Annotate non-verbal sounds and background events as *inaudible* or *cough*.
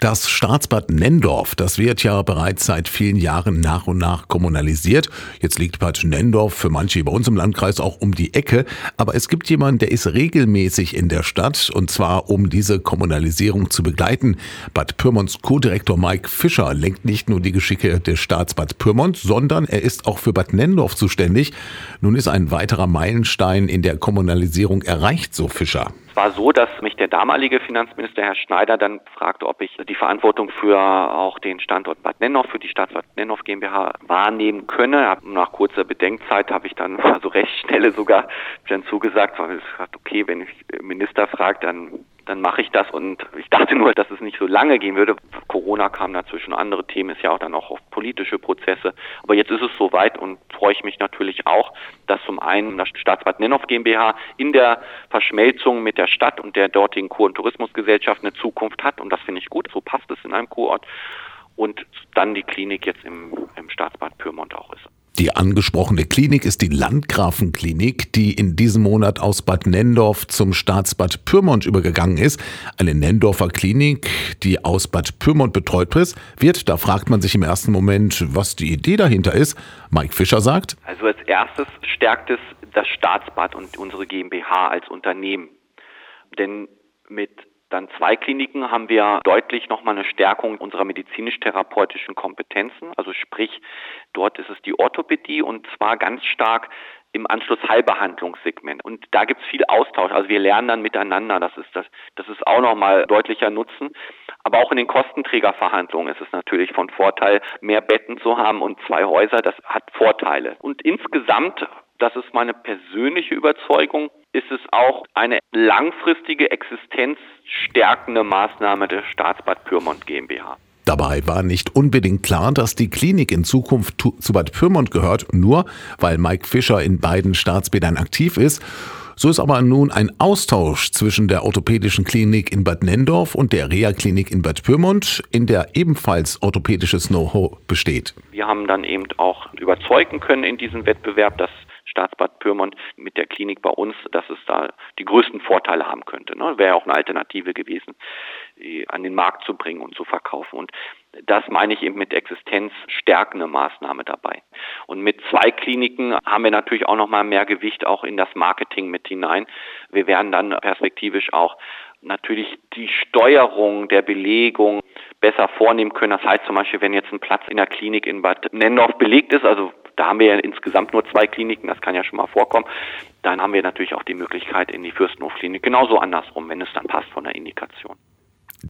Das Staatsbad Nendorf, das wird ja bereits seit vielen Jahren nach und nach kommunalisiert. Jetzt liegt Bad Nendorf für manche bei uns im Landkreis auch um die Ecke. Aber es gibt jemanden, der ist regelmäßig in der Stadt und zwar um diese Kommunalisierung zu begleiten. Bad Pyrmonts Co-Direktor Mike Fischer lenkt nicht nur die Geschicke des Staatsbad Pyrmont, sondern er ist auch für Bad Nendorf zuständig. Nun ist ein weiterer Meilenstein in der Kommunalisierung erreicht, so Fischer war so, dass mich der damalige Finanzminister Herr Schneider dann fragte, ob ich die Verantwortung für auch den Standort Bad Nennhoff, für die Stadtbad Nennhoff GmbH wahrnehmen könne. Nach kurzer Bedenkzeit habe ich dann *laughs* also recht schnelle sogar dann zugesagt, weil ich gesagt, okay, wenn ich Minister fragt, dann dann mache ich das und ich dachte nur, dass es nicht so lange gehen würde. Corona kam dazwischen, andere Themen ist ja auch dann auch auf politische Prozesse. Aber jetzt ist es soweit und freue ich mich natürlich auch, dass zum einen das Staatsbad Nennhoff GmbH in der Verschmelzung mit der Stadt und der dortigen Kur- und Tourismusgesellschaft eine Zukunft hat und das finde ich gut, so passt es in einem Kurort und dann die Klinik jetzt im, im Staatsbad Pyrmont auch ist. Die angesprochene Klinik ist die Landgrafenklinik, die in diesem Monat aus Bad Nendorf zum Staatsbad Pyrmont übergegangen ist. Eine Nendorfer Klinik, die aus Bad Pyrmont betreut wird. Da fragt man sich im ersten Moment, was die Idee dahinter ist. Mike Fischer sagt. Also als erstes stärkt es das Staatsbad und unsere GmbH als Unternehmen. Denn mit dann zwei Kliniken haben wir deutlich nochmal eine Stärkung unserer medizinisch-therapeutischen Kompetenzen. Also sprich, dort ist es die Orthopädie und zwar ganz stark im Anschluss Heilbehandlungssegment. Und da gibt es viel Austausch. Also wir lernen dann miteinander. Das ist das, das ist auch nochmal deutlicher Nutzen. Aber auch in den Kostenträgerverhandlungen ist es natürlich von Vorteil, mehr Betten zu haben und zwei Häuser. Das hat Vorteile. Und insgesamt das ist meine persönliche Überzeugung, ist es auch eine langfristige existenzstärkende Maßnahme der Staatsbad Pyrmont GmbH. Dabei war nicht unbedingt klar, dass die Klinik in Zukunft zu Bad Pyrmont gehört, nur weil Mike Fischer in beiden Staatsbädern aktiv ist. So ist aber nun ein Austausch zwischen der orthopädischen Klinik in Bad Nendorf und der Reha-Klinik in Bad Pyrmont, in der ebenfalls orthopädisches Know-how besteht. Wir haben dann eben auch überzeugen können in diesem Wettbewerb, dass Staatsbad Pyrmont mit der Klinik bei uns, dass es da die größten Vorteile haben könnte. Ne? Wäre auch eine Alternative gewesen, an den Markt zu bringen und zu verkaufen. Und das meine ich eben mit existenzstärkende Maßnahme dabei. Und mit zwei Kliniken haben wir natürlich auch nochmal mehr Gewicht auch in das Marketing mit hinein. Wir werden dann perspektivisch auch natürlich die Steuerung der Belegung besser vornehmen können. Das heißt zum Beispiel, wenn jetzt ein Platz in der Klinik in Bad Nennendorf belegt ist, also da haben wir ja insgesamt nur zwei Kliniken, das kann ja schon mal vorkommen. Dann haben wir natürlich auch die Möglichkeit in die Fürstenhofklinik genauso andersrum, wenn es dann passt von der Indikation.